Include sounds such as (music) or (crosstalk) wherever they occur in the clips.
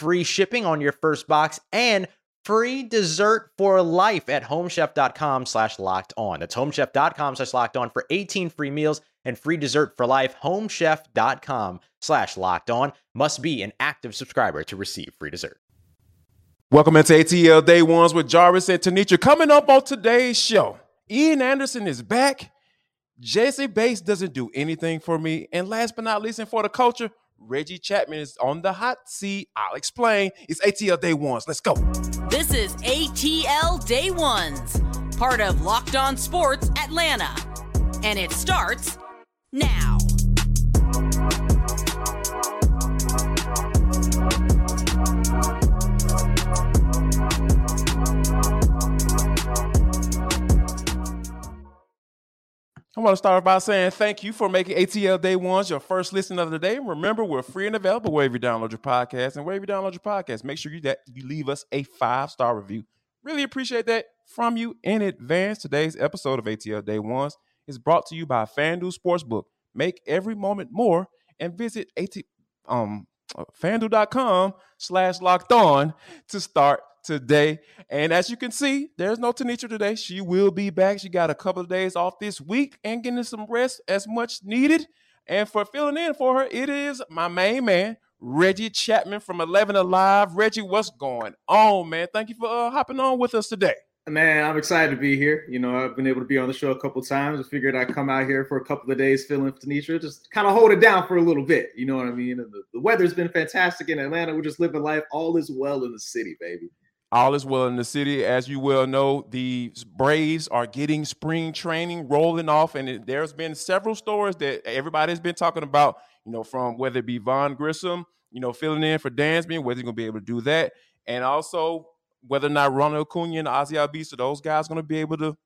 free shipping on your first box, and free dessert for life at homechef.com slash locked on. That's homechef.com slash locked on for 18 free meals and free dessert for life. Homechef.com slash locked on must be an active subscriber to receive free dessert. Welcome into ATL Day Ones with Jarvis and Tenitra. Coming up on today's show, Ian Anderson is back. Jesse Bates doesn't do anything for me. And last but not least, and for the culture, Reggie Chatman is on the hot seat. I'll explain. It's ATL Day Ones. Let's go. This is ATL Day Ones, part of Locked On Sports Atlanta. And it starts now. I want to start by saying thank you for making ATL Day Ones your first listen of the day. Remember, we're free and available wherever you download your podcast. And wherever you download your podcast, make sure you that you leave us a five star review. Really appreciate that from you in advance. Today's episode of ATL Day Ones is brought to you by FanDuel Sportsbook. Make every moment more and visit AT, um, fanduel.com slash locked on to start today. And as you can see, there's no Tenitra today. She will be back. She got a couple of days off this week and getting some rest as much needed. And for filling in for her, it is my main man, Reggie Chatman from 11 Alive. Reggie, what's going on, man? Thank you for uh, hopping on with us today. Man, I'm excited to be here. You know, I've been able to be on the show a couple times. I figured I'd come out here for a couple of days filling for Tenitra, just kind of hold it down for a little bit. You know what I mean? And the, the weather's been fantastic in Atlanta. We're just living life. All is well in the city, baby. All is well in the city. As you well know, the Braves are getting spring training rolling off, and it, there's been several stories that everybody's been talking about, you know, from whether it be Vaughn Grissom, you know, filling in for Dansby, whether he's going to be able to do that, and also whether or not Ronald Acuna and Ozzie Albies, those guys going to be able to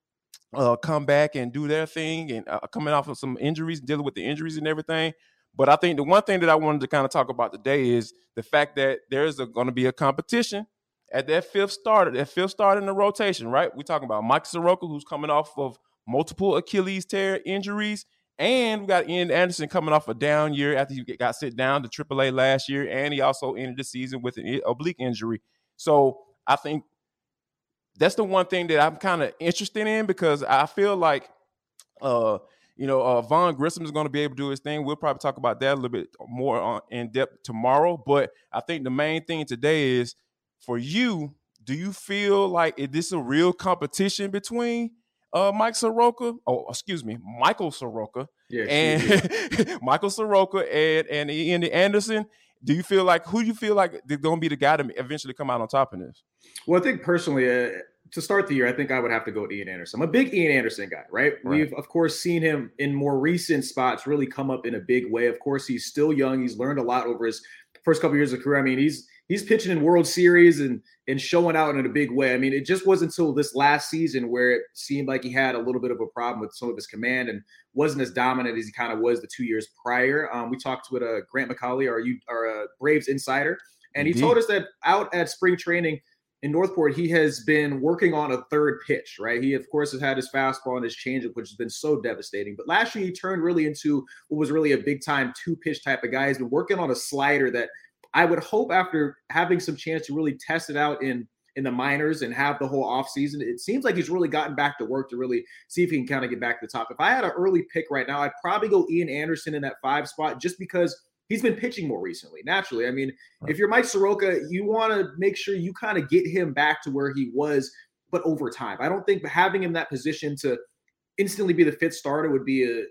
uh, come back and do their thing and uh, coming off of some injuries, dealing with the injuries and everything. But I think the one thing that I wanted to kind of talk about today is the fact that there's going to be a competition at that fifth starter, that fifth starter in the rotation, right? We're talking about Mike Soroka, who's coming off of multiple Achilles tear injuries, and we got Ian Anderson coming off a down year after he got sent down to AAA last year, and he also ended the season with an oblique injury. So I think that's the one thing that I'm kind of interested in because I feel like, uh, you know, uh, Vaughn Grissom is going to be able to do his thing. We'll probably talk about that a little bit more on, in depth tomorrow. But I think the main thing today is for you, do you feel like is this a real competition between uh, Mike Soroka? Oh, excuse me, Michael Soroka. Yeah, and (laughs) Michael Soroka and and Ian Anderson. Do you feel like who do you feel like they're going to be the guy to eventually come out on top in this? Well, I think personally, uh, to start the year, I think I would have to go with Ian Anderson. I'm a big Ian Anderson guy, right? right? We've of course seen him in more recent spots really come up in a big way. Of course, he's still young. He's learned a lot over his first couple years of career. I mean, he's he's pitching in World Series and and showing out in a big way. I mean, it just wasn't until this last season where it seemed like he had a little bit of a problem with some of his command and wasn't as dominant as he kind of was the two years prior. Um, we talked with uh, Grant McCauley, our, you our uh, Braves insider, and he told us that out at spring training in North Port, he has been working on a third pitch, right? He, of course, has had his fastball and his changeup, which has been so devastating. But last year, he turned really into what was really a big time two pitch type of guy. He's been working on a slider that I would hope after having some chance to really test it out in in the minors and have the whole offseason, it seems like he's really gotten back to work to really see if he can kind of get back to the top. If I had an early pick right now, I'd probably go Ian Anderson in that five spot just because he's been pitching more recently. Naturally, I mean, right. if you're Mike Soroka, you want to make sure you kind of get him back to where he was, but over time. I don't think having him that position to instantly be the fifth starter would be a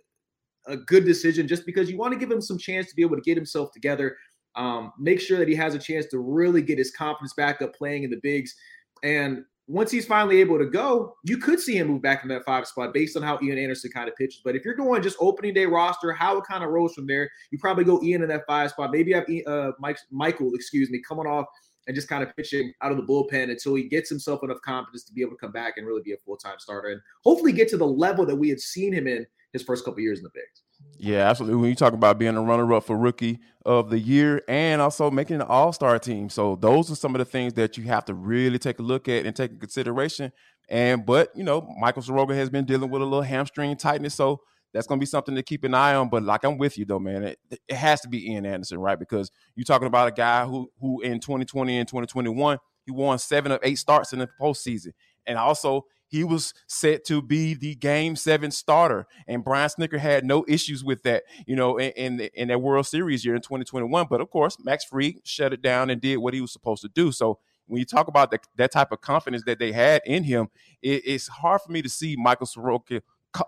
a good decision just because you want to give him some chance to be able to get himself together. Um, make sure that he has a chance to really get his confidence back up playing in the bigs. And once he's finally able to go, you could see him move back in that five spot based on how Ian Anderson kind of pitches. But if you're going just opening day roster, how it kind of rolls from there, you probably go Ian in that five spot. Maybe have uh, Mike, Michael, excuse me, coming off and just kind of pitching out of the bullpen until he gets himself enough confidence to be able to come back and really be a full time starter and hopefully get to the level that we had seen him in his first couple years in the bigs. Yeah, absolutely. When you talk about being a runner-up for rookie of the year and also making an all-star team, so those are some of the things that you have to really take a look at and take in consideration. And but you know, Michael Soroka has been dealing with a little hamstring tightness, so that's going to be something to keep an eye on. But like I'm with you though, man, it, it has to be Ian Anderson, right? Because you're talking about a guy who who in 2020 and 2021 he won seven of eight starts in the postseason, and also he was set to be the game seven starter. And Brian Snitker had no issues with that, you know, in, in, in that World Series year in 2021. But of course, Max Fried shut it down and did what he was supposed to do. So when you talk about the, that type of confidence that they had in him, it, it's hard for me to see Michael Soroka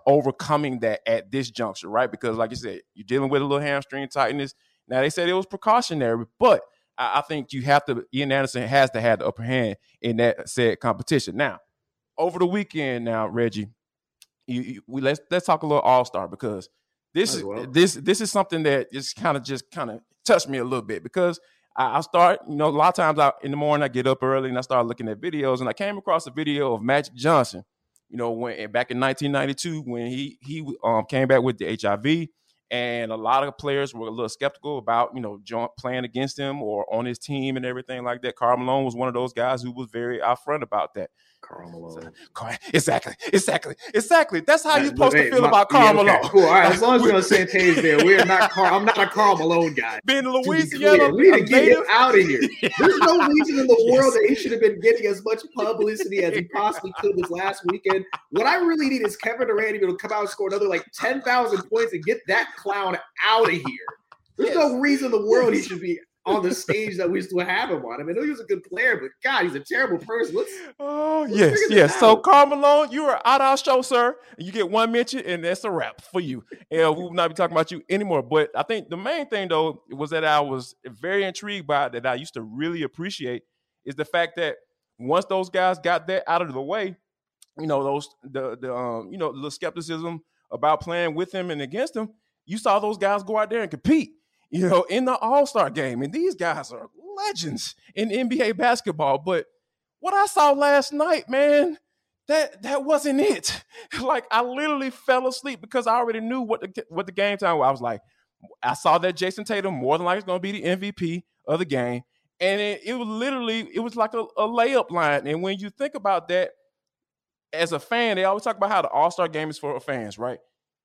overcoming that at this juncture, right? Because like you said, you're dealing with a little hamstring tightness. Now they said it was precautionary, but I, I think you have to. Ian Anderson has to have the upper hand in that said competition. Now, over the weekend now, Reggie, you, you, we let's let's talk a little All Star because this is well. this this is something that just kind of just kind of touched me a little bit because I, I, start you know a lot of times I, in the morning I get up early and I start looking at videos and I came across a video of Magic Johnson, you know when back in 1992 when he he um, came back with the HIV and a lot of players were a little skeptical about you know playing against him or on his team and everything like that. Karl Malone was one of those guys who was very upfront about that. Karl Malone. Exactly, exactly, exactly. That's how you're supposed to feel my, about Karl yeah, okay. Malone. Cool. All right, as long as we're on the same page there, we're not Carl. I'm not a Karl Malone guy. (laughs) Being Louisiana, we need to get him out of here. (laughs) There's no reason in the (laughs) yes. world that he should have been getting as much publicity as he possibly could this last weekend. What I really need is Kevin Durant to come out and score another like ten thousand points and get that clown out of here. There's yes. no reason in the world he should be on the stage that we still have him on. I mean, he was a good player, but God, he's a terrible person. Let's, oh let's yes, yes. So Karl Malone, you are out our show, sir. You get one mention, and that's a wrap for you. And we will not be talking about you anymore. But I think the main thing though was that I was very intrigued by that I used to really appreciate is the fact that once those guys got that out of the way, you know, those the the um, you know, the skepticism about playing with him and against him, you saw those guys go out there and compete you know, in the All Star game. And these guys are legends in NBA basketball. But what I saw last night, man, that that wasn't it. (laughs) Like I literally fell asleep because I already knew what the what the game time was. I was like, I saw that Jayson Tatum more than likely is going to be the MVP of the game, and it, it was literally it was like a, a layup line. And when you think about that, as a fan, they always talk about how the All Star game is for fans, right?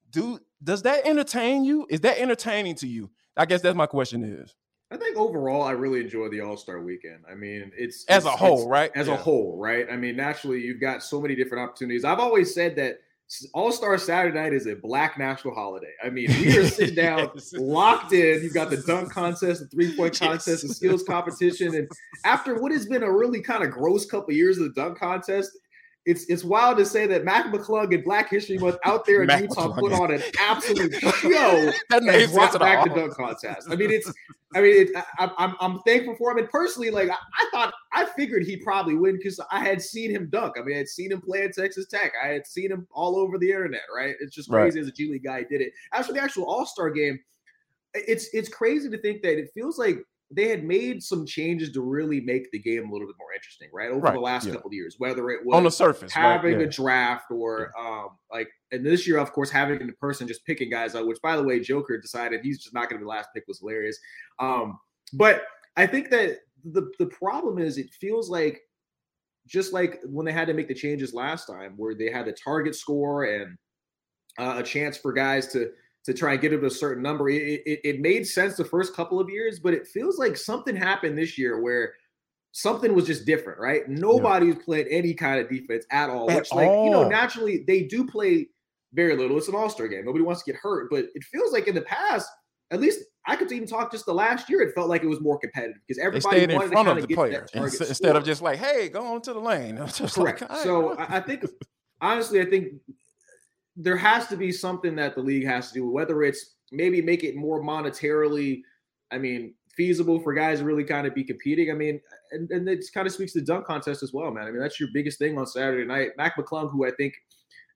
Do does that entertain you? Is that entertaining to you? I guess that's my question is. I think overall, I really enjoy the All Star Weekend. I mean, it's as it's, a whole, right? As yeah. a whole, right? I mean, naturally, you've got so many different opportunities. I've always said that All Star Saturday Night is a Black national holiday. I mean, we are sitting (laughs) down, yes. locked in. You've got the (laughs) dunk contest, the three point contest, yes. the skills competition, and after what has been a really kind of gross couple of years of the dunk contest, it's it's wild to say that Mac McClung and Black History Month out there in (laughs) Mac Utah McClung. put on an absolute (laughs) show that and brought back the dunk contest. I mean, it's I mean, it, I, am I'm, I'm thankful for him. And personally, like I, I thought, I figured he'd probably win because I had seen him dunk. I mean, I had seen him play at Texas Tech. I had seen him all over the internet. Right? It's just crazy right. as a G League guy did it. As for the actual All Star game, it's it's crazy to think that it feels like they had made some changes to really make the game a little bit more interesting, right? Over right, the last yeah. couple of years, whether it was on the surface having right, yeah. a draft or yeah. um like and this year, of course, having the person just picking guys out, which by the way, Joker decided he's just not gonna be the last pick was hilarious. Um, but I think that the the problem is it feels like just like when they had to make the changes last time, where they had the target score and uh, a chance for guys to to try and get it to a certain number. It, it, it, made sense the first couple of years, but it feels like something happened this year where something was just different, right? Nobody yeah. was playing any kind of defense at all, at which, like, all. you know, naturally they do play very little. It's an all star game. Nobody wants to get hurt, but it feels like in the past, at least I could even talk just the last year, it felt like it was more competitive because everybody they stayed in front of the player instead of just like, hey, go on to the lane. (laughs) Correct. Like, so I think honestly, I think there has to be something that the league has to do, whether it's maybe make it more monetarily, I mean, feasible for guys to really kind of be competing. I mean, and, and it kind of speaks to the dunk contest as well, man. I mean, that's your biggest thing on Saturday night. Mac McClung, who I think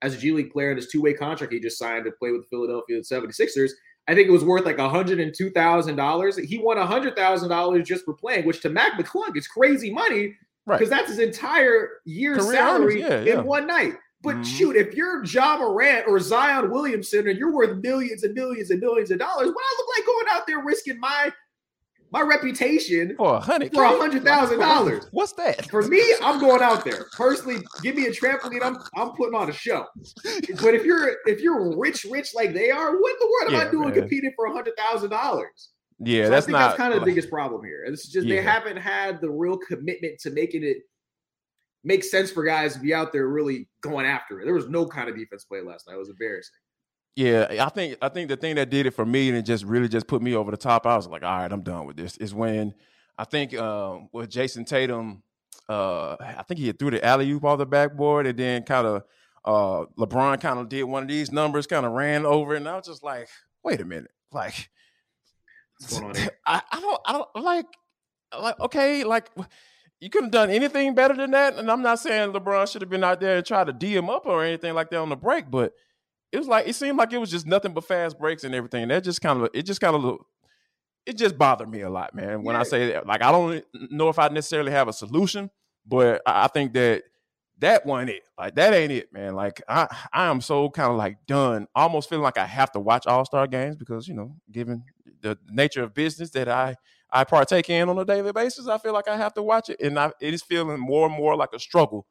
as a G League player in his two way contract he just signed to play with the Philadelphia 76ers, I think it was worth like $102,000. He won $100,000 just for playing, which to Mac McClung is crazy money because right. that's his entire year's Career salary yeah, yeah. in one night. But mm-hmm. shoot, if you're Ja Morant or Zion Williamson and you're worth millions and millions and millions of dollars, what I look like going out there risking my my reputation for a hundred for a hundred thousand dollars. What's that? For me, I'm going out there personally. Give me a trampoline. I'm I'm putting on a show. But if you're if you're rich, rich like they are, what in the world yeah, am I doing man. competing for a hundred thousand dollars? Yeah, so that's I think not, that's kind of the biggest problem here. It's just yeah. they haven't had the real commitment to making it make sense for guys to be out there really going after it. There was no kind of defense play last night. It was embarrassing. Yeah, I think I think the thing that did it for me and it just really just put me over the top. I was like, all right, I'm done with this. Is when I think um, with Jayson Tatum, uh, I think he threw the alley oop off the backboard and then kind of uh, LeBron kind of did one of these numbers, kind of ran over, and I was just like, wait a minute, like, (laughs) I, I don't, I don't like, like, okay, like you couldn't have done anything better than that. And I'm not saying LeBron should have been out there and try to D him up or anything like that on the break, but it was like it seemed like it was just nothing but fast breaks and everything. And that just kind of it just kind of it just bothered me a lot, man. When yeah. I say that, like I don't know if I necessarily have a solution, but I think that that one it like that ain't it, man. Like I I am so kind of like done, almost feeling like I have to watch All Star games because you know, given the nature of business that I I partake in on a daily basis, I feel like I have to watch it, and I, it is feeling more and more like a struggle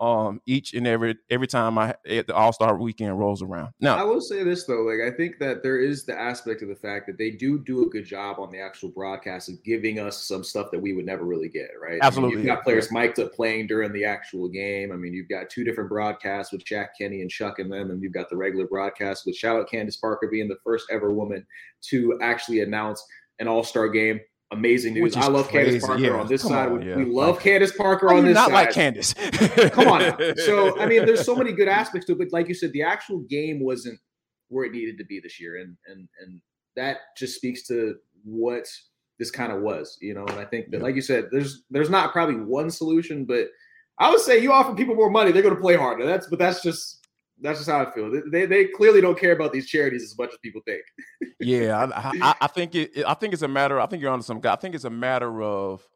um each and every every time I the All Star weekend rolls around. Now I will say this though, like I think that there is the aspect of the fact that they do do a good job on the actual broadcast of giving us some stuff that we would never really get, right? Absolutely, I mean, you've got players mic'd up playing during the actual game. I mean, you've got two different broadcasts with Shaq Kenny and Chuck and them, and you've got the regular broadcast with shout out Candace Parker being the first ever woman to actually announce an All Star game amazing news. I love crazy. Candace Parker yeah. on this Come side. On, yeah. We love like, Candace Parker on this not side. Not like Candace. (laughs) Come on. Now. So I mean, there's so many good (laughs) aspects to it, but like you said, the actual game wasn't where it needed to be this year, and and and that just speaks to what this kind of was, you know. And I think that, yeah. like you said, there's there's not probably one solution, but I would say you offer people more money, they're going to play harder. That's but that's just that's just how I feel. They, they clearly don't care about these charities as much as people think. (laughs) yeah, I, I, I, think it. I think it's a matter. I think you're on some guy. I think it's a matter of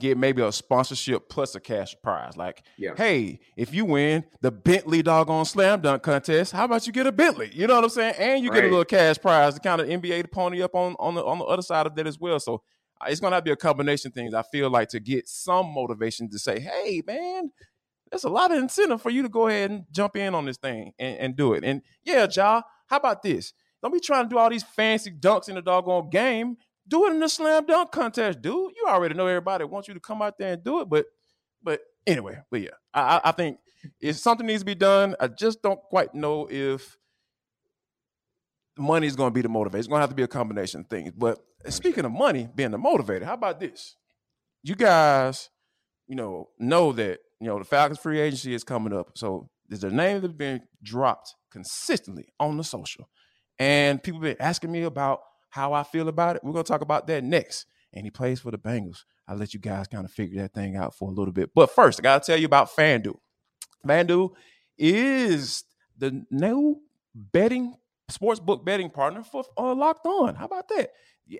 get maybe a sponsorship plus a cash prize. Like, yeah. hey, if you win the Bentley doggone slam dunk contest, how about you get a Bentley? You know what I'm saying? And you right. get a little cash prize to kind of NBA to pony up on on the on the other side of that as well. So uh, it's gonna have to be a combination of things. I feel like to get some motivation to say, hey, man, there's a lot of incentive for you to go ahead and jump in on this thing and, and do it. And yeah, Ja, how about this? Don't be trying to do all these fancy dunks in the doggone game. Do it in the slam dunk contest, dude. You already know everybody wants you to come out there and do it. But but anyway, but yeah, I, I think if something needs to be done, I just don't quite know if money is going to be the motivator. It's going to have to be a combination of things. But speaking of money being the motivator, how about this? You guys, you know, know that you know, the Falcons free agency is coming up. So there's a name that's been dropped consistently on the social. And people been asking me about how I feel about it. We're gonna talk about that next. And he plays for the Bengals. I'll let you guys kind of figure that thing out for a little bit. But first, I gotta tell you about FanDuel. FanDuel is the new betting sports book betting partner for uh, Locked On. How about that?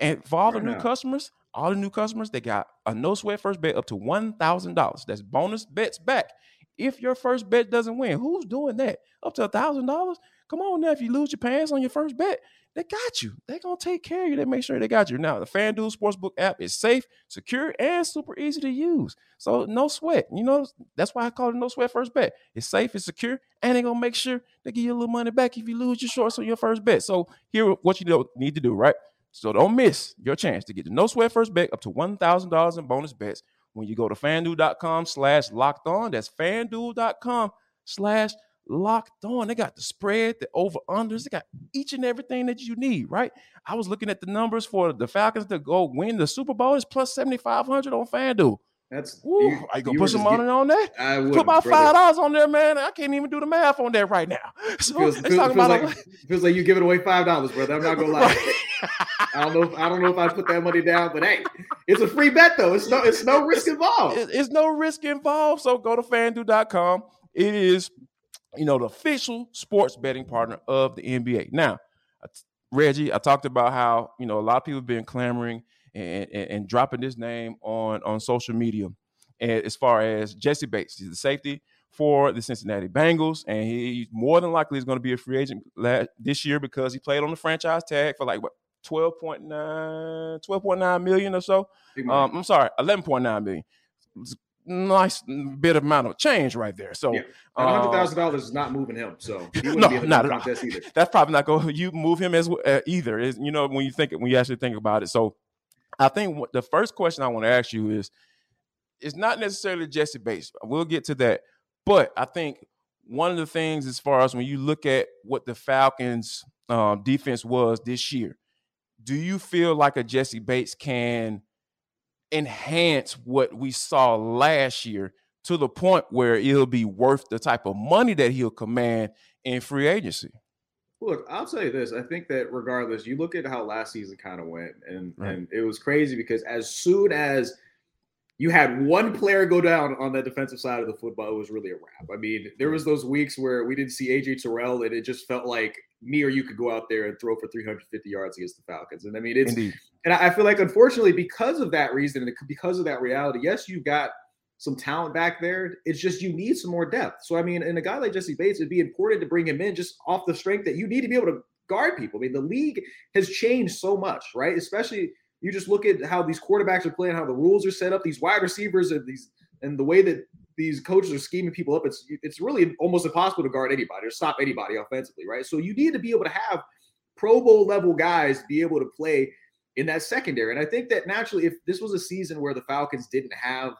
And for all the new customers, all the new customers, they got a no sweat first bet up to $1,000. That's bonus bets back. If your first bet doesn't win, who's doing that? Up to $1,000? Come on now, if you lose your pants on your first bet, they got you. They're going to take care of you. They make sure they got you. Now, the FanDuel Sportsbook app is safe, secure, and super easy to use. So, no sweat. You know, that's why I call it no sweat first bet. It's safe, it's secure, and they're going to make sure they give you a little money back if you lose your shorts on your first bet. So, here, what you need to do, right? So don't miss your chance to get the no sweat first bet up to $1,000 in bonus bets when you go to fanduel.com slash locked on. That's fanduel.com slash locked on. They got the spread, the over unders, they got each and everything that you need, right? I was looking at the numbers for the Falcons to go win the Super Bowl. It's plus 7,500 on FanDuel. That's Ooh, you, are you gonna put some money get- on that? I would Put about brother. five dollars on there, man. I can't even do the math on that right now. (laughs) So Feels, feels, feels about like, feels like you giving away five dollars, brother. I'm not gonna lie. (laughs) I don't know. If, I don't know if I put that money down, but hey, it's a free bet though. It's no. It's no risk involved. It- it's no risk involved. So go to fanduel.com. It is, you know, the official sports betting partner of the NBA. Now, Reggie, I talked about how, you know, a lot of people have been clamoring and, and, and dropping this name on, on social media. And as far as Jesse Bates, he's the safety for the Cincinnati Bengals, and he more than likely is going to be a free agent this year because he played on the franchise tag for like what 12.9 12.9 million or so. Um, I'm sorry, 11.9 million. It's a nice bit of amount of change right there. So Yeah. Hundred um, thousand dollars is not moving him, so he (laughs) No, be not dunk at all. contest either. (laughs) that's probably not going. You move him as uh, either. Is you know when you think when you actually think about it. So I think the first question I want to ask you is, it's not necessarily Jesse Bates. We'll get to that, but I think one of the things as far as when you look at what the Falcons' um, defense was this year, do you feel like a Jesse Bates can enhance what we saw last year to the point where it'll be worth the type of money that he'll command in free agency? Look, I'll tell you this. I think that regardless, you look at how last season kind of went, and Right. and it was crazy because as soon as you had one player go down on that defensive side of the football, it was really a wrap. I mean, there was those weeks where we didn't see AJ Terrell, and it just felt like me or you could go out there and throw for 350 yards against the Falcons. And I mean, it's Indeed. and I I feel like, unfortunately, because of that reason and because of that reality, yes, you got some talent back there. It's just you need some more depth. So, I mean, in a guy like Jesse Bates, it'd be important to bring him in just off the strength that you need to be able to guard people. I mean, the league has changed so much, right? Especially you just look at how these quarterbacks are playing, how the rules are set up, these wide receivers and these and the way that these coaches are scheming people up. It's it's really almost impossible to guard anybody or stop anybody offensively, right? So you need to be able to have Pro Bowl level guys be able to play in that secondary. And I think that naturally, if this was a season where the Falcons didn't have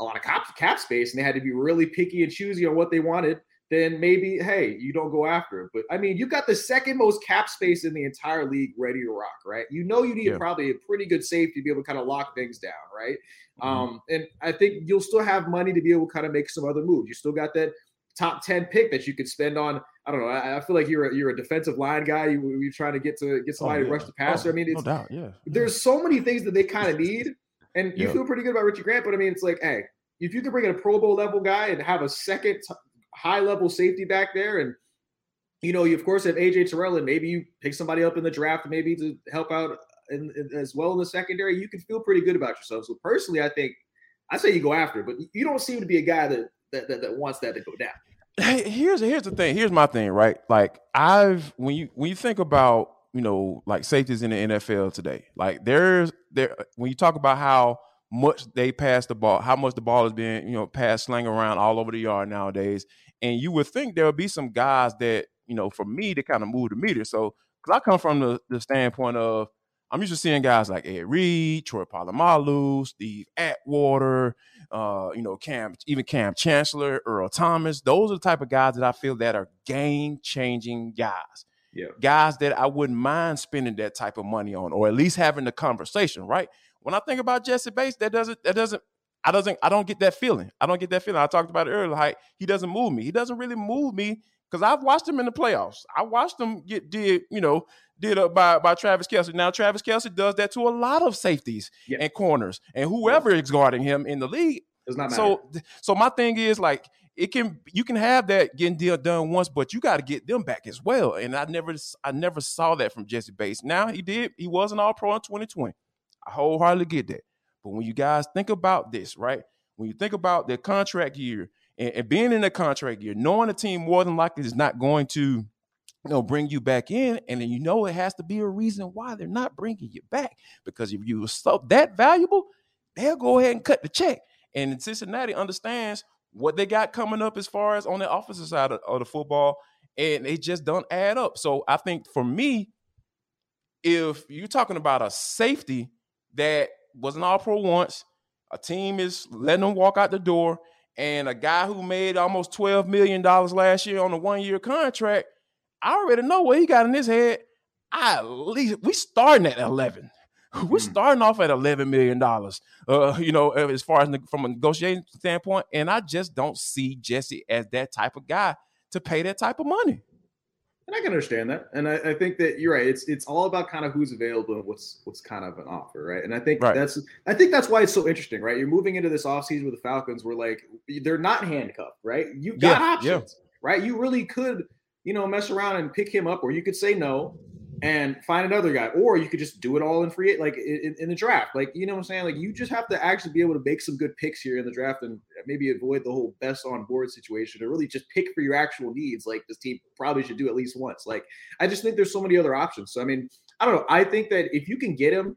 a lot of cap, cap space and they had to be really picky and choosy on what they wanted, then maybe, hey, you don't go after it. But I mean, you've got the second most cap space in the entire league ready to rock, right? You know, you need Yeah. probably a pretty good safety to be able to kind of lock things down, right? Mhm. Um, and I think you'll still have money to be able to kind of make some other moves. You still got that top 10 pick that you could spend on. I don't know. I, I feel like you're a, you're a defensive line guy. You, you're trying to get to get somebody Oh, to rush the passer. Oh, I mean, no doubt, yeah. there's so many things that they kind of need, and you Yeah. feel pretty good about Richie Grant. But I mean, it's like, hey, if you can bring in a Pro Bowl level guy and have a second high level safety back there, and you know, you of course have AJ Terrell, and maybe you pick somebody up in the draft, maybe to help out in, in- as well in the secondary, you can feel pretty good about yourself. So personally, I think I say you go after, it, but you don't seem to be a guy that that, that, that wants that to go down. Hey, here's here's the thing. Here's my thing, right? Like I've when you when you think about you know like safeties in the NFL today, like there's there when you talk about how much they pass the ball, how much the ball is being you know passed slang around all over the yard nowadays, and you would think there would be some guys that you know for me to kind of move the meter. So because I come from the the standpoint of I'm used to seeing guys like Ed Reed, Troy Polamalu, Steve Atwater, uh, you know, Kam, even Kam Chancellor, Earl Thomas. Those are the type of guys that I feel that are game changing guys. Yeah. Guys that I wouldn't mind spending that type of money on, or at least having the conversation, right? When I think about Jesse Bates, that doesn't that doesn't I doesn't I don't get that feeling. I don't get that feeling. I talked about it earlier. Like he doesn't move me. He doesn't really move me because I've watched him in the playoffs. I watched him get did, you know, did up by, by Travis Kelce. Now Travis Kelce does that to a lot of safeties Yeah. and corners and whoever is guarding him in the league. Does not matter. So so my thing is like it can you can have that getting deal done once, but you got to get them back as well. And I never I never saw that from Jesse Bates. Now he did he was an all pro in 2020. I wholeheartedly get that. But when you guys think about this, right? When you think about the contract year and, and being in the contract year, knowing the team more than likely is not going to you know bring you back in, and then you know it has to be a reason why they're not bringing you back. Because if you were so that valuable, they'll go ahead and cut the check. And Cincinnati understands what they got coming up as far as on the offensive side of, of the football, and it just don't add up. So I think for me, if you're talking about a safety that was an all pro once, a team is letting them walk out the door, and a guy who made almost $12 million last year on a one year contract, I already know what he got in his head. I at least we starting at 11. We're mm. starting off at eleven million dollars. Uh, you know, as far as from a negotiating standpoint, and I just don't see Jesse as that type of guy to pay that type of money. And I can understand that. And I, I, think that you're right. It's it's all about kind of who's available and what's what's kind of an offer, right? And I think right. that's I think that's why it's so interesting, right? You're moving into this offseason with the Falcons where like they're not handcuffed, right? You got yeah, options, yeah. right? You really could, you know, mess around and pick him up, or you could say no and find another guy, or you could just do it all in free, like in, in, the draft. Like, you know what I'm saying? Like, you just have to actually be able to make some good picks here in the draft and maybe avoid the whole best on board situation or really just pick for your actual needs. Like, this team probably should do at least once. Like, I just think there's so many other options. So, I mean, I don't know. I think that if you can get him,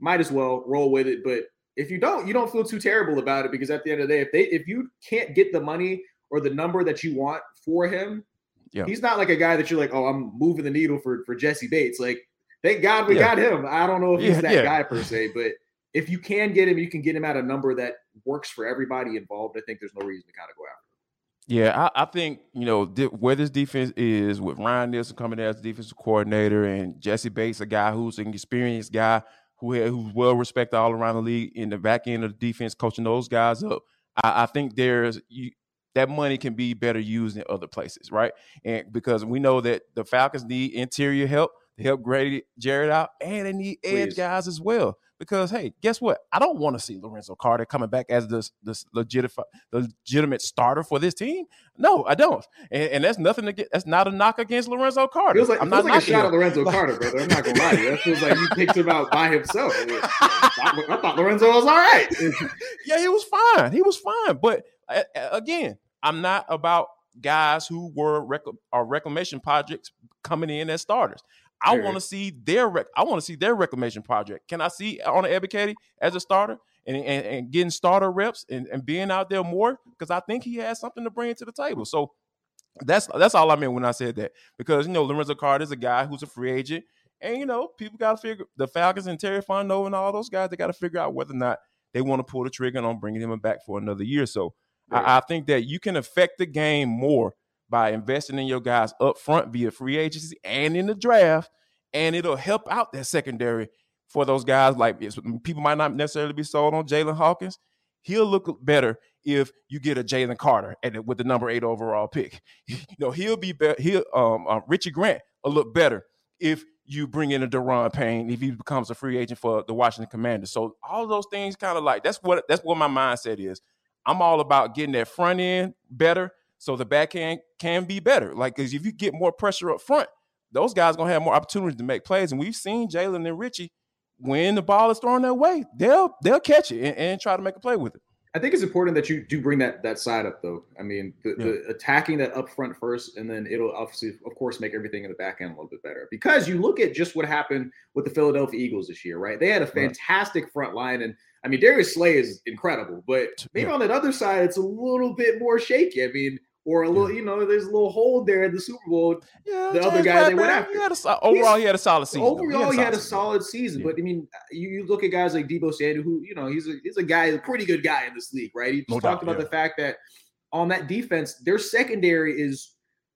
might as well roll with it. But if you don't, you don't feel too terrible about it because at the end of the day, if they if you can't get the money or the number that you want for him, yeah. He's not like a guy that you're like, oh, I'm moving the needle for for Jesse Bates. Like, thank God we yeah. got him. I don't know if he's yeah, that yeah. guy per se, but if you can get him, you can get him at a number that works for everybody involved. I think there's no reason to kind of go after. Yeah, I, I, think you know where this defense is with Ryan Nielsen coming in as defensive coordinator and Jesse Bates, a guy who's an experienced guy who who's well respected all around the league in the back end of the defense, coaching those guys up. I, I think there's you, that money can be better used in other places, right? And because we know that the Falcons need interior help to help Grady Jarrett out, and they need edge Please. guys as well. Because hey, guess what? I don't want to see Lorenzo Carter coming back as the the legitimate legitimate starter for this team. No, I don't. And, and that's nothing to get. That's not a knock against Lorenzo Carter. Feels like, I'm feels not like a shot at Lorenzo Carter, brother. I'm not gonna lie to you. That feels like you picked him out by himself. I, I thought Lorenzo was all right. (laughs) yeah, he was fine. He was fine. But again, I'm not about guys who were rec- or uh, reclamation projects coming in as starters. I want to see their rec- I want to see their reclamation project. Can I see on Ebiketie as a starter and, and, and, getting starter reps and, and being out there more? Because I think he has something to bring to the table. So that's that's all I meant when I said that. Because you know Lorenzo Carter is a guy who's a free agent, and you know people got to figure the Falcons and Terry Fontenot and all those guys they got to figure out whether or not they want to pull the trigger on bringing him back for another year. So Right. I, I, think that you can affect the game more by investing in your guys up front via free agency and in the draft, and it'll help out that secondary for those guys. Like people might not necessarily be sold on Jaylinn Hawkins. He'll look better if you get a Jalen Carter at, with the number eight overall pick. (laughs) you know, he'll be better. He'll um, uh, Richie Grant will look better if you bring in a Da'Ron Payne if he becomes a free agent for the Washington Commanders. So all those things kind of like that's what that's what my mindset is. I'm all about getting that front end better so the back end can be better. Like, because if you get more pressure up front, those guys gonna have more opportunities to make plays. And we've seen Jalen and Richie when the ball is thrown their way, they'll they'll catch it and, and, try to make a play with it. I think it's important that you do bring that that side up though. I mean, the, yeah. the attacking that up front first, and then it'll obviously, of course, make everything in the back end a little bit better. Because you look at just what happened with the Philadelphia Eagles this year, right? They had a fantastic right. front line, and I mean, Darius Slay is incredible, but maybe yeah. on that other side, it's a little bit more shaky. I mean, or a little, yeah. you know, there's a little hold there in the Super Bowl. Yeah, the James other guy they went after. He a, overall, he had a solid season. Overall, he had a solid, had a solid season. Yeah. But I mean, you, you, look at guys like Deebo Samuel, who you know, he's a he's a guy, a pretty good guy in this league, right? He no talked doubt, about the fact that on that defense, their secondary is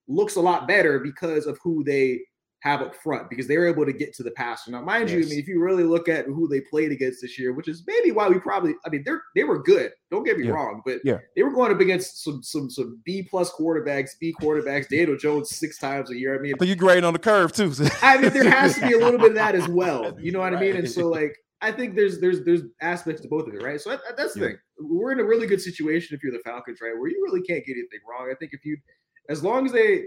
looks a lot better because of who they have up front because they were able to get to the passer. Now, mind yes. you, I mean, if you really look at who they played against this year, which is maybe why we probably, I mean, they're they were good. Don't get me yeah. wrong, but yeah. they were going up against some some some B plus quarterbacks, B quarterbacks. Daniel Jones six times a year. I mean, but you're grading on the curve too. (laughs) I mean, there has to be a little bit of that as well. (laughs) You know what right. I mean? And so, like, I think there's there's there's aspects to both of it, right? So that's the yeah. thing. We're in a really good situation if you're the Falcons, right? Where you really can't get anything wrong. I think if you, as long as they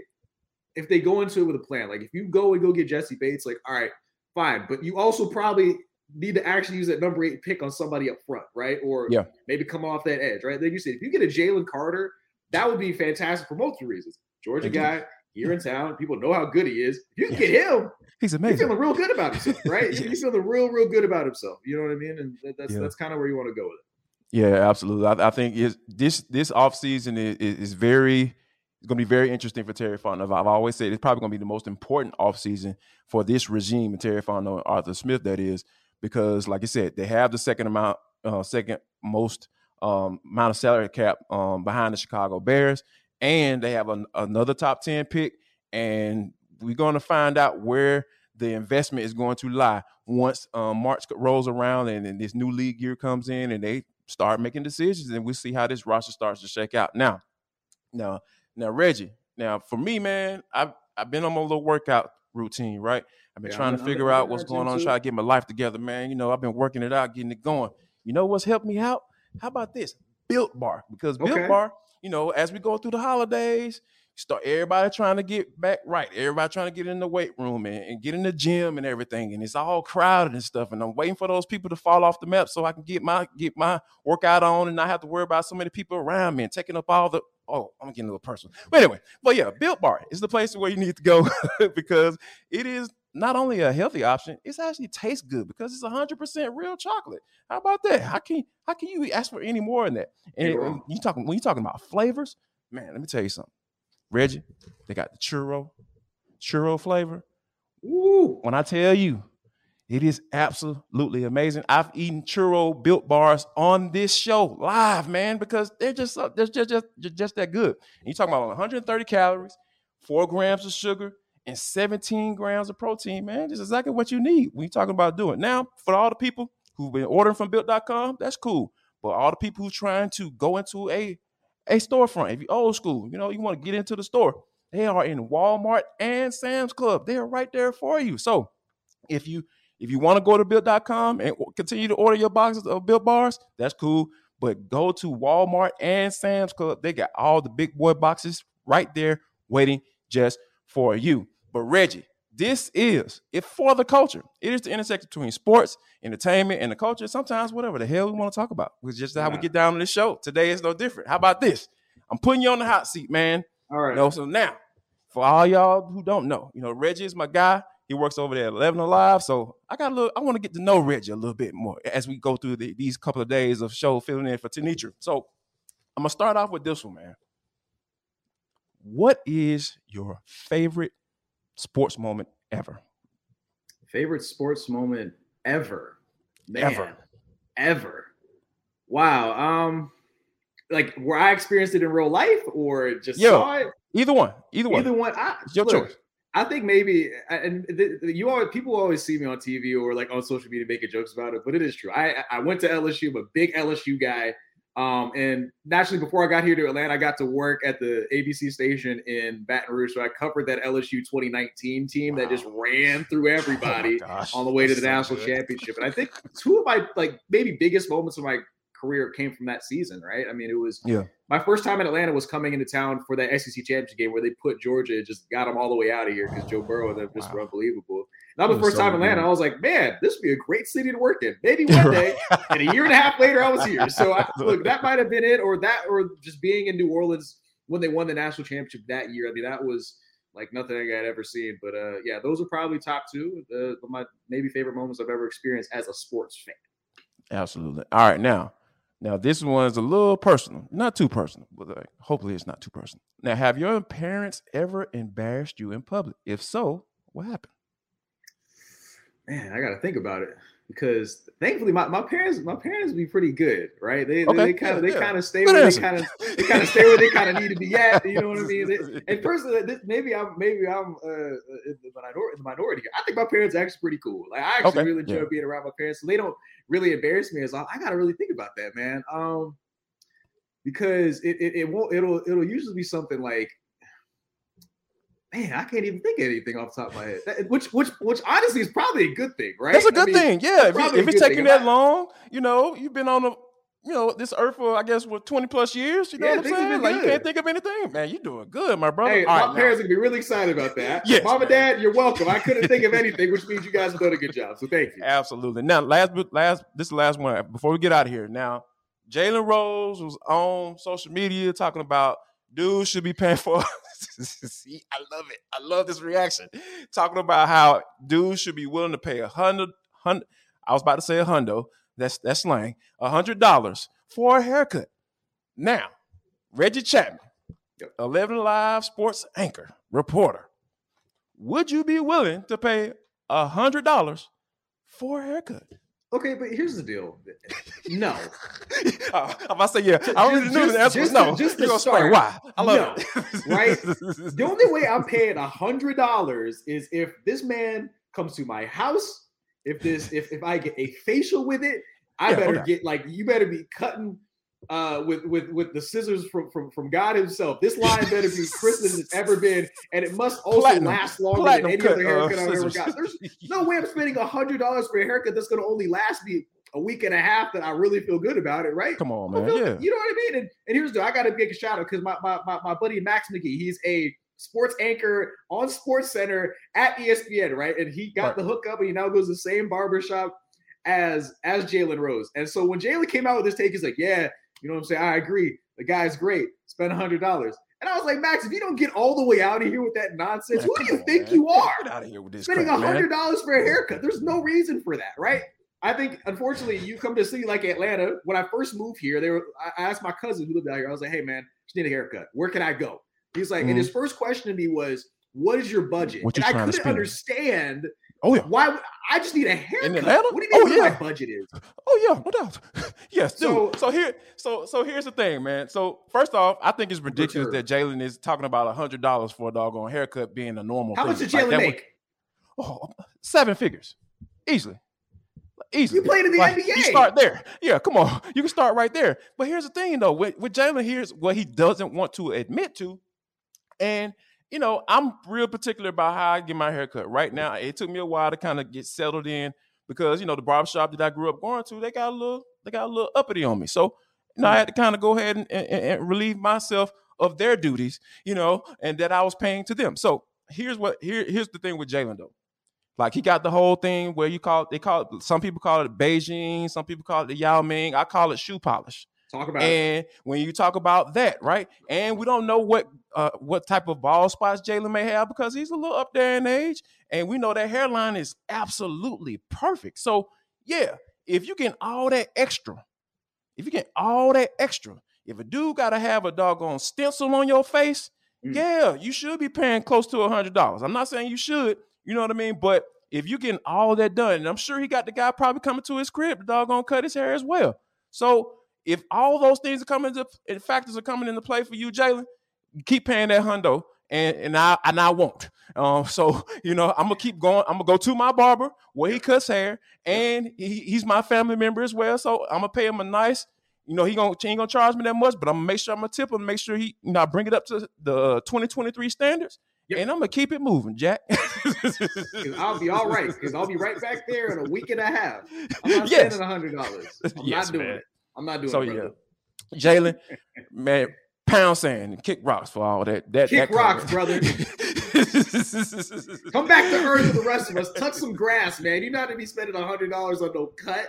if they go into it with a plan, like if you go and go get Jesse Bates, like all right, fine, but you also probably need to actually use that number eight pick on somebody up front, right? Or yeah. maybe come off that edge, right? Like you said, if you get a Jalen Carter, that would be fantastic for multiple reasons. Georgia guy you. here in town, people know how good he is. If you can get him, he's amazing. He's feeling real good about himself, (laughs) right? yes. He's feeling real, real good about himself. You know what I mean? And that's yeah. that's kind of where you want to go with it. Yeah, absolutely. I, I think this this offseason is, is very it's going to be very interesting for Terry Fontenot. I've always said it's probably going to be the most important offseason for this regime and Terry Fontenot and Arthur Smith, that is, because, like I said, they have the second amount, uh, second most um, amount of salary cap um, behind the Chicago Bears, and they have an, another top 10 pick. And we're going to find out where the investment is going to lie once um, March rolls around and, and this new league year comes in and they start making decisions and we'll see how this roster starts to shake out. Now, now, now, Reggie. Now, for me, man, I've I've been on my little workout routine, right? I've been Yeah, trying to figure out what's going on, too. try to get my life together, man. You know, I've been working it out, getting it going. You know what's helped me out? How about this? Built Bar. Because Built Bar, you know, as we go through the holidays, start everybody trying to get back right. Everybody trying to get in the weight room and, and get in the gym and everything. And it's all crowded and stuff. And I'm waiting for those people to fall off the map so I can get my get my workout on and not have to worry about so many people around me and taking up all the oh, I'm getting a little personal. But anyway, but yeah, Built Bar is the place where you need to go (laughs) because it is not only a healthy option, it's actually tastes good because it's 100% real chocolate. How about that? How can how can you ask for any more than that? And it- you talking when you talking about flavors, man, let me tell you something. Reggie, they got the churro, churro flavor. Ooh. When I tell you, it is absolutely amazing. I've eaten churro built bars on this show live, man, because they're just they're just just, just, that good. And you talking about 130 calories, four grams of sugar, and 17 grams of protein, man. This is exactly what you need when you're talking about doing. Now, for all the people who've been ordering from built.com, that's cool. But all the people who's trying to go into a a storefront, if you're old school, you know, you want to get into the store, they are in Walmart and Sam's Club. They are right there for you. So if you if you want to go to built.com and continue to order your boxes of built bars, that's cool. But go to Walmart and Sam's Club. They got all the big boy boxes right there waiting just for you. But Reggie, this is it for the culture. It is the intersection between sports, entertainment, and the culture. Sometimes whatever the hell we want to talk about. It's just how we get down to this show. Today is no different. How about this? I'm putting you on the hot seat, man. All right. You know, so now, for all y'all who don't know, you know, Reggie is my guy. He works over there at 11 Alive. So I got a little, I want to get to know Reggie a little bit more as we go through the, these couple of days of show filling in for Tenitra. So I'm going to start off with this one, man. What is your favorite sports moment ever? Favorite sports moment ever. Man, Ever. Ever. Wow. Um, like where I experienced it in real life or just saw it. Either one. Either one. Either one. I, your look, choice. I think maybe, and the, the- you always people always see me on TV or like on social media making jokes about it, but it is true. I I went to LSU, I'm a big LSU guy. Um, and naturally, before I got here to Atlanta, I got to work at the ABC station in Baton Rouge, so I covered that LSU 2019 team that just ran through (laughs) everybody Oh on the way to the so national good. championship. And I think two of my like maybe biggest moments of my career came from that season, right? I mean, it was Yeah. my first time in Atlanta was coming into town for that SEC championship game where they put Georgia just got them all the way out of here because Joe Burrow they just were unbelievable. That was the first so time in Atlanta. I was like, man, this would be a great city to work in. Maybe one (laughs) day. and a year and a half later, I was here. So I, (laughs) look, that might have been it, or that, or just being in New Orleans when they won the national championship that year. I mean, that was like nothing I had ever seen. But uh, yeah, those are probably top two uh, of my maybe favorite moments I've ever experienced as a sports fan. Absolutely. All right, now, now this one is a little personal, not too personal, but hopefully it's not too personal. Now, have your parents ever embarrassed you in public? If so, what happened? Man, I got to think about it because thankfully my, my parents my parents be pretty good, right? They Okay, they kind of yeah, they yeah. kind of (laughs) stay where they kind of they kind of stay where they kind of need to be at. You know what I mean? They- (laughs) and personally, maybe I'm maybe I'm uh, in the minority, the minority. I think my parents are actually pretty cool. Like I actually Okay, really enjoy yeah. being around my parents. So they don't really embarrass me as I, I got to really think about that, man. Um, because it, it it won't it'll it'll usually be something like. Man, I can't even think of anything off the top of my head. That- which, which, which honestly is probably a good thing, right? That's a good mean, thing. Yeah. If, if it's good thing. taking that long, you know, you've been on the, you know, this earth for, I guess, what, 20 plus years. You know Yeah, what I'm saying? Like, you can't think of anything. Man, you're doing good, my brother. Hey, All my right, parents now, are gonna be really excited about that. (laughs) Yes, Mom and. Dad, you're welcome. I couldn't think of anything, which means you guys have done a good job. So thank you. Absolutely. Now, last but last, this is the last one before we get out of here. Now, Jalen Rose was on social media talking about dudes should be paying for. (laughs) See, I love it. I love this reaction. Talking about how dudes should be willing to pay a hundred hundred. I was about to say a hundo. That's that's slang. A hundred dollars for a haircut. Now, Reggie Chatman. Eleven Live sports anchor reporter. Would you be willing to pay a hundred dollars for a haircut? Okay, but here's the deal. No. (laughs) uh, I'm about to say yeah. I already Just- knew the just- answer was no. to- just You're gonna start, why. I love no, it. (laughs) right? The only way I'm paying a hundred dollars is if this man comes to my house, if this if if I get a facial with it, I Yeah, better okay. get like you better be cutting uh with with with the scissors from from from God himself. This line better be than it's ever been, and it must also Platinum- last longer than any cut, other uh, haircut I've ever got. There's no way I'm spending a hundred dollars for a haircut that's gonna only last me a week and a half that I really feel good about it, right? Come on, man. feel- Yeah. You know what I mean? And, and here's the I gotta make a shout out because my, my my my buddy Max McGee, he's a sports anchor on Sports Center at ESPN, right? And he got Right. the hookup and he now goes to the same barbershop as as Jalen Rose. And so when Jalen came out with this take, he's like, Yeah, you know what I'm saying? I agree. The guy's great. Spend a hundred dollars. And I was like, Max, if you don't get all the way out of here with that nonsense, Man, who do you on, think man. you are? Get out of here with this spending a hundred dollars for a haircut. There's no reason for that, right? I think unfortunately you come to a city like Atlanta. When I first moved here, they were I asked my cousin who lived out here, I was like, hey man, just need a haircut. Where can I go? He's like, and his first question to me was, What is your budget? Mm-hmm. You and I couldn't understand Oh yeah. why I just need a haircut. In Atlanta? What do you mean Oh, yeah. my budget is? Oh yeah, no doubt. (laughs) yes, dude. So- So, here, so so here's the thing, man. So first off, I think it's ridiculous sure. that Jalen is talking about a hundred dollars for a doggone haircut being a normal. How thing. much did Like, Jalen would- make? oh, um, seven figures, easily, easily. You played in the Like, NBA. You start there. Yeah, come on. (laughs) You can start right there. But here's the thing, though. With, with Jalen, here's what he doesn't want to admit to. And, you know, I'm real particular about how I get my hair cut. Right now, it took me a while to kind of get settled in because, you know, the barbershop that I grew up going to, they got a little, they got a little uppity on me. So, you know, I had to kind of go ahead and, and, and relieve myself of their duties, you know, and that I was paying to them. So here's what here, here's the thing with Jalen though. Like he got the whole thing where you call it, they call it, some people call it Beijing, some people call it the Yao Ming. I call it shoe polish. Talk about it. And when you talk about that, right? And we don't know what uh, what type of ball spots Jalen may have because he's a little up there in age, and we know that hairline is absolutely perfect. So yeah, if you get all that extra, if you get all that extra, if a dude got to have a doggone stencil on your face, Mm. yeah, you should be paying close to a hundred dollars. I'm not saying you should, you know what I mean, but if you're getting all that done, and I'm sure he got the guy probably coming to his crib, the doggone cut his hair as well. So if all those things are coming to and factors are coming into play for you, Jalen, keep paying that hundo, and and I and I won't. Um, (laughs) so you know, I'm gonna keep going. I'm gonna go to my barber where he cuts hair, and he, he's my family member as well. So I'm gonna pay him a nice. You know, he gonna he ain't gonna charge me that much, but I'm gonna make sure I'm gonna tip him, make sure he, you know, I bring it up to the 2023 standards, Yep. and I'm gonna keep it moving, Jack. (laughs) I'll be all right because I'll be right back there in a week and a half. I'm not Yes. spending a hundred dollars. I'm Yes, not doing man. it. I'm not doing So, it. yeah. Jalen, man, pound sand and kick rocks for all that. That Kick that rocks, brother. (laughs) Come back to earth with the rest of us. Touch some grass, man. You're not gonna be spending a hundred dollars on no cut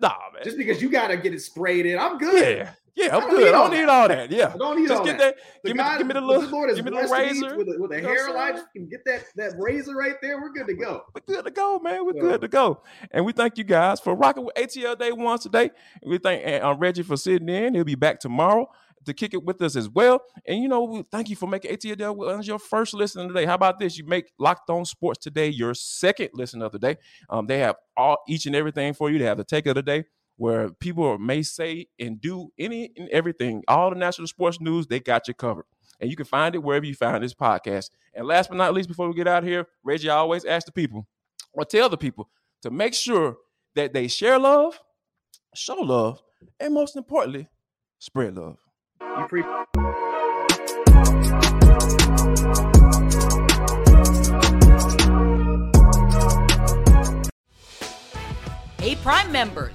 Nah, man. just because you gotta get it sprayed in. I'm good. yeah, yeah, I'm good. need I don't need all that. Yeah, I don't need just all get that. that. Give, me, God- give me the little, Lord give me the razor. with a, with a hairline. can get that that razor right there. We're good to go. We're good to go, man. We're good to go. And we thank you guys for rocking with ATL Day One today. We thank uh, Reggie for sitting in. He'll be back tomorrow to kick it with us as well. And you know, we thank you for making ATL Day One your first listen today. How about this? You make Locked On Sports today your second listen of the day. Um, they have all each and everything for you. They have the take of the day. Where people may say and do any and everything, all the national sports news, they got you covered. And you can find it wherever you find this podcast. And last but not least, before we get out of here, Reggie, I always ask the people or tell the people to make sure that they share love, show love, and most importantly, spread love. You pre- Hey, Prime members,